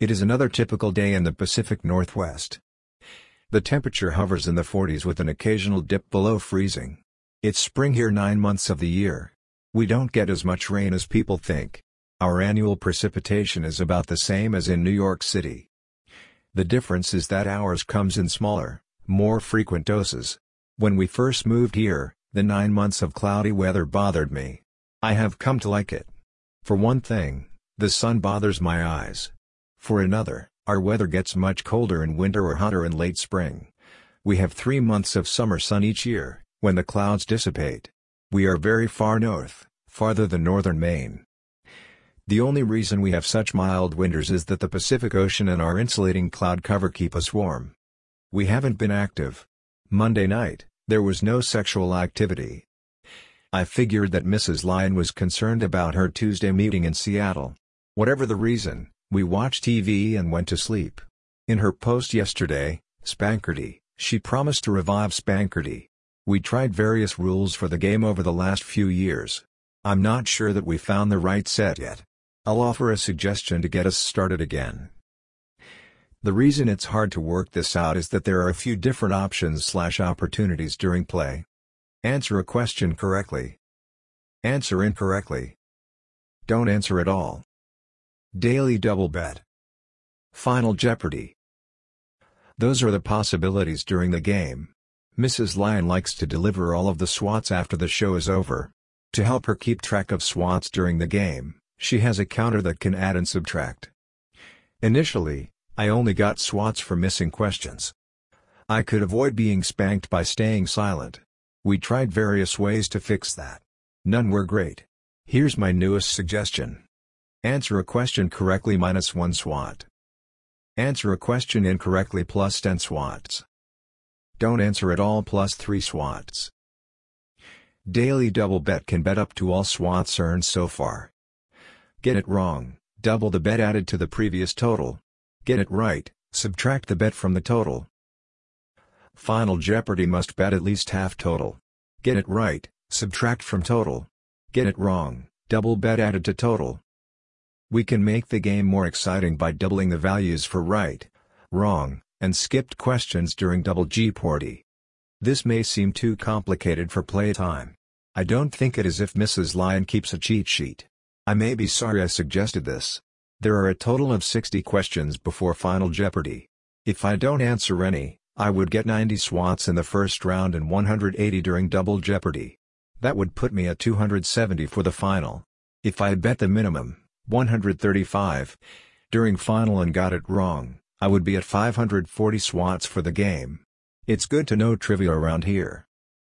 It is another typical day in the Pacific Northwest. The temperature hovers in the 40s with an occasional dip below freezing. It's spring here nine months of the year. We don't get as much rain as people think. Our annual precipitation is about the same as in New York City. The difference is that ours comes in smaller, more frequent doses. When we first moved here, the nine months of cloudy weather bothered me. I have come to like it. For one thing, the sun bothers my eyes. For another, our weather gets much colder in winter or hotter in late spring. We have three months of summer sun each year, when the clouds dissipate. We are very far north, farther than northern Maine. The only reason we have such mild winters is that the Pacific Ocean and our insulating cloud cover keep us warm. We haven't been active. Monday night, there was no sexual activity. I figured that Mrs. Lyon was concerned about her Tuesday meeting in Seattle. Whatever the reason, we watched TV and went to sleep. In her post yesterday, Spankerty, she promised to revive Spankerty. We tried various rules for the game over the last few years. I'm not sure that we found the right set yet. I'll offer a suggestion to get us started again. The reason it's hard to work this out is that there are a few different options slash opportunities during play. Answer a question correctly. Answer incorrectly. Don't answer at all. Daily Double Bet. Final Jeopardy. Those are the possibilities during the game. Mrs. Lyon likes to deliver all of the swats after the show is over. To help her keep track of swats during the game, she has a counter that can add and subtract. Initially, I only got swats for missing questions. I could avoid being spanked by staying silent. We tried various ways to fix that. None were great. Here's my newest suggestion. Answer a question correctly minus 1 SWAT. Answer a question incorrectly plus 10 SWATs. Don't answer at all plus 3 SWATs. Daily double bet can bet up to all SWATs earned so far. Get it wrong, double the bet added to the previous total. Get it right, subtract the bet from the total. Final Jeopardy must bet at least half total. Get it right, subtract from total. Get it wrong, double bet added to total. We can make the game more exciting by doubling the values for right, wrong, and skipped questions during Double Jeopardy. This may seem too complicated for playtime. I don't think it is if Mrs. Lyon keeps a cheat sheet. I may be sorry I suggested this. There are a total of 60 questions before Final Jeopardy. If I don't answer any, I would get 90 swats in the first round and 180 during Double Jeopardy. That would put me at 270 for the final. If I bet the minimum, 135. During final and got it wrong, I would be at 540 swats for the game. It's good to know trivia around here.